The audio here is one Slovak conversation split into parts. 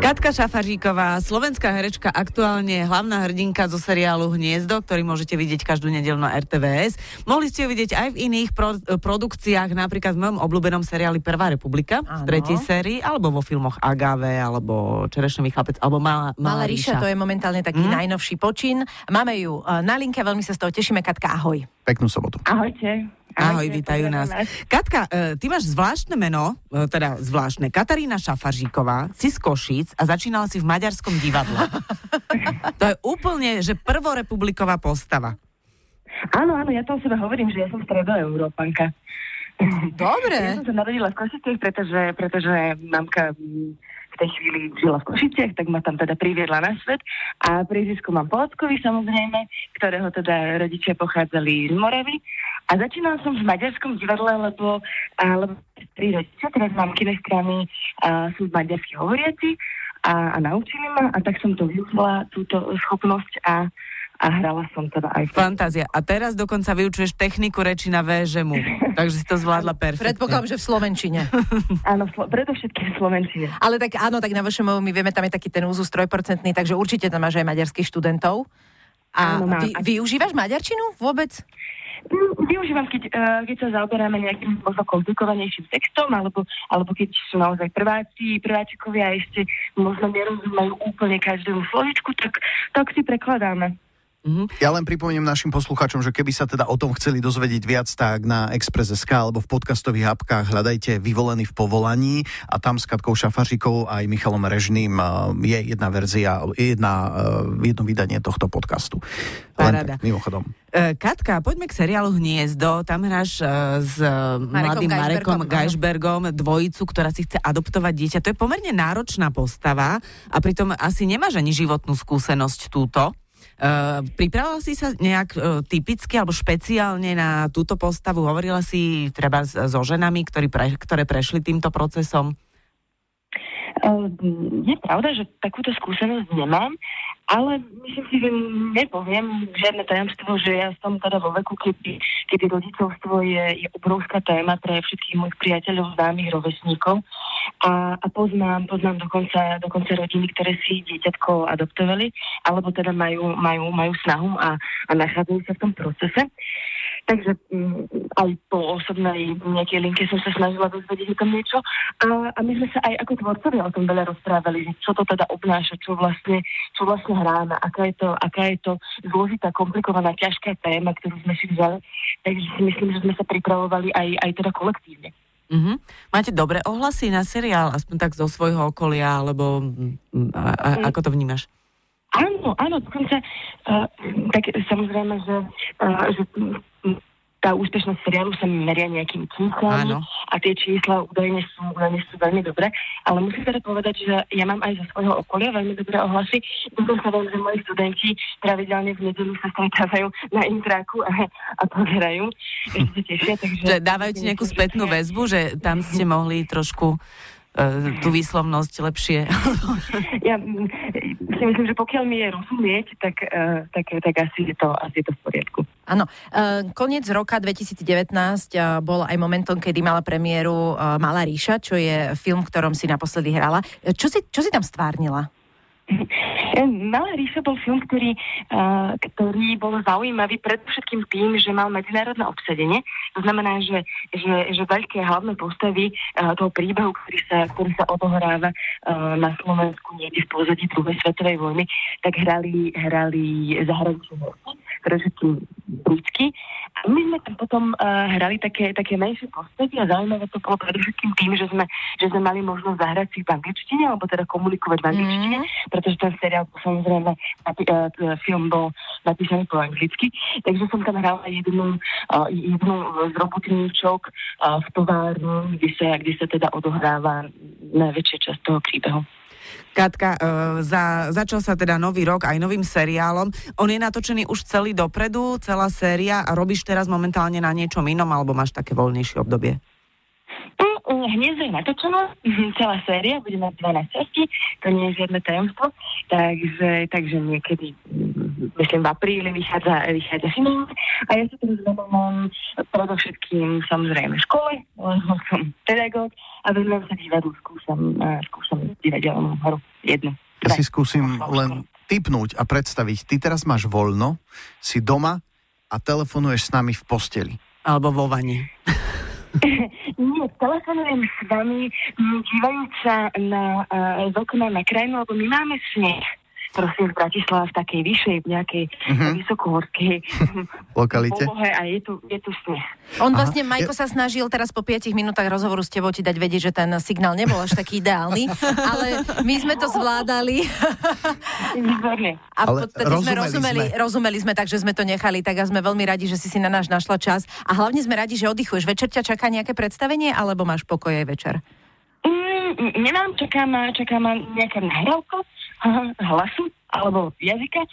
Katka Šafaříková, slovenská herečka, aktuálne hlavná hrdinka zo seriálu Hniezdo, ktorý môžete vidieť každú nedeľu na RTVS. Mohli ste ju vidieť aj v iných pro, produkciách, napríklad v mojom obľúbenom seriáli Prvá republika, v tretej sérii, alebo vo filmoch Agave, alebo Čerešnový chlapec, alebo Malá, Malá, Malá ríša. ríša. to je momentálne taký mm. najnovší počin. Máme ju eh, na linke, veľmi sa z toho tešíme. Katka, ahoj. Peknú sobotu. Ahojte. Ahoj, vítajú nás. Katka, e, ty máš zvláštne meno, e, teda zvláštne, Katarína Šafaříková, si z Košíc a začínala si v Maďarskom divadle. to je úplne, že prvorepubliková postava. Áno, áno, ja to o sebe hovorím, že ja som stredoeurópanka. Dobre. Ja som sa narodila v Košiciach, pretože, pretože mamka v tej chvíli žila v Košiciach, tak ma tam teda priviedla na svet. A prízvisku mám Polockovi samozrejme, ktorého teda rodičia pochádzali z Moravy. A začínala som v maďarskom divadle, lebo, lebo tri rodičia, teraz mám kinestrany, sú maďarsky hovoriaci a, a naučili ma a tak som to využila, túto schopnosť a a hrala som teda aj... Fantázia. A teraz dokonca vyučuješ techniku reči na VŽMu. takže si to zvládla perfektne. Predpokladám, že v Slovenčine. áno, slo- predovšetkým v Slovenčine. Ale tak áno, tak na VŽMu my vieme, tam je taký ten úzus trojpercentný, takže určite tam máš aj maďarských študentov. A áno, vy, využívaš maďarčinu vôbec? Využívam, keď, uh, keď sa zaoberáme nejakým možno komplikovanejším textom, alebo, alebo keď sú naozaj prváci, prváčikovia ešte možno nerozumajú úplne každému slovičku, tak, tak si prekladáme. Mm-hmm. Ja len pripomeniem našim poslucháčom, že keby sa teda o tom chceli dozvedieť viac, tak na Express.sk alebo v podcastových apkách hľadajte Vyvolený v povolaní a tam s Katkou Šafaříkou aj Michalom Režným je jedna verzia, jedna, jedno vydanie tohto podcastu. Parada. tak, mimochodom. E, Katka, poďme k seriálu Hniezdo. Tam hráš s Marekom mladým Marekom Geisbergom dvojicu, ktorá si chce adoptovať dieťa. To je pomerne náročná postava a pritom asi nemáš ani životnú skúsenosť túto. Uh, pripravila si sa nejak uh, typicky alebo špeciálne na túto postavu? Hovorila si treba so ženami, ktorí pre, ktoré prešli týmto procesom? Uh, je pravda, že takúto skúsenosť nemám, ale myslím si, že nepoviem žiadne tajomstvo, že ja som teda vo veku, kedy, kedy rodičovstvo je, je obrovská téma pre všetkých mojich priateľov, známych, rovesníkov. A, a poznám, poznám dokonca, dokonca rodiny, ktoré si dieťatko adoptovali, alebo teda majú, majú, majú snahu a, a nachádzajú sa v tom procese. Takže m, mm, aj po osobnej nejakej linke som sa snažila dozvedieť o tom niečo. A, a my sme sa aj ako tvorcovia o tom veľa rozprávali, že čo to teda obnáša, čo vlastne, čo vlastne hráme, aká je to, aká je to zložitá, komplikovaná, ťažká téma, ktorú sme si vzali. Takže si myslím, že sme sa pripravovali aj, aj teda kolektívne. Mm-hmm. Máte dobré ohlasy na seriál, aspoň tak zo svojho okolia, alebo mm, a, a, mm. ako to vnímaš? Áno, áno, dokonca uh, tak samozrejme, že, uh, že tá úspešnosť seriálu sa meria nejakým číslami a tie čísla údajne sú, údajne sú veľmi dobré, ale musím teda povedať, že ja mám aj zo svojho okolia veľmi dobré ohlasy. Dokonca viem, že moji študenti pravidelne v nedelu sa stretávajú na intráku a, a pozerajú. Tešia, takže... Že dávajú ti nejakú spätnú väzbu, že tam ste mohli trošku uh, tú výslovnosť lepšie? ja si myslím, že pokiaľ mi je rozumieť, tak, uh, tak, tak asi, je to, asi je to v poriadku. Áno. Uh, koniec roka 2019 uh, bol aj momentom, kedy mala premiéru Malá ríša, čo je film, v ktorom si naposledy hrala. Čo si, čo si tam stvárnila? Malá ríša bol film, ktorý, uh, ktorý bol zaujímavý predovšetkým tým, že mal medzinárodné obsadenie. To znamená, že, že, že veľké hlavné postavy uh, toho príbehu, ktorý sa, ktorý sa odohráva uh, na Slovensku niekde v pozadí druhej svetovej vojny, tak hrali, hrali zahraniční predovšetkým britskí. A my sme tam potom uh, hrali také, také menšie postavy a zaujímavé to bolo predovšetkým tým, že sme, že sme mali možnosť zahrať si v angličtine, alebo teda komunikovať v angličtine, mm pretože ten seriál samozrejme uh, film bol napísaný po anglicky, takže som tam hrala jednu, uh, jednu z robotníčok uh, v továrnu, kde sa, kde sa teda odohráva najväčšia časť toho príbehu. Katka, uh, za, začal sa teda nový rok aj novým seriálom. On je natočený už celý dopredu, celá séria a robíš teraz momentálne na niečom inom alebo máš také voľnejšie obdobie? Hniezdo je natočená, celá séria, bude mať 12 častí, to nie je žiadne tajomstvo, takže, takže niekedy, myslím, v apríli vychádza, vychádza film a ja sa teraz venujem predovšetkým samozrejme škole, lebo som pedagóg a venujem sa divadlu, skúšam, skúšam divadelnú hru. jednu. Ja si skúsim len typnúť a predstaviť. Ty teraz máš voľno, si doma a telefonuješ s nami v posteli. Alebo vo vani. Nie, telefonujem s vami, dívajúc sa na, uh, z okna na krajinu, lebo my máme sneh prosím v Bratislava v takej vyššej, nejakej uh-huh. vysokohorskej lokalite. a je tu, je tu sneh. On Aha. vlastne, Majko sa snažil teraz po 5 minútach rozhovoru s tebou ti dať vedieť, že ten signál nebol až taký ideálny, ale my sme to zvládali. A v podstate ale sme rozumeli, sme. rozumeli sme, takže sme to nechali, tak a sme veľmi radi, že si si na náš našla čas. A hlavne sme radi, že oddychuješ. Večer ťa čaká nejaké predstavenie, alebo máš pokoj aj večer? Mm, nemám, čaká ma, čaká ma nejaká nahrávka hlasu alebo jazyka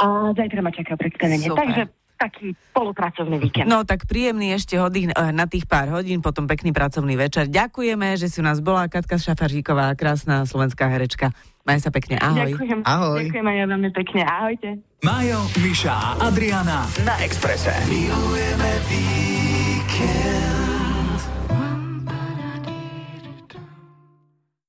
a zajtra ma čaká predstavenie. Super. Takže taký polopracovný víkend. No tak príjemný ešte hodín eh, na tých pár hodín, potom pekný pracovný večer. Ďakujeme, že si u nás bola Katka Šafaříková, krásna slovenská herečka. Maj sa pekne, ahoj. Ďakujem. Ahoj. Ďakujem aj ja veľmi pekne, ahojte. Majo, Miša a Adriana na Exprese. Milujeme víkend.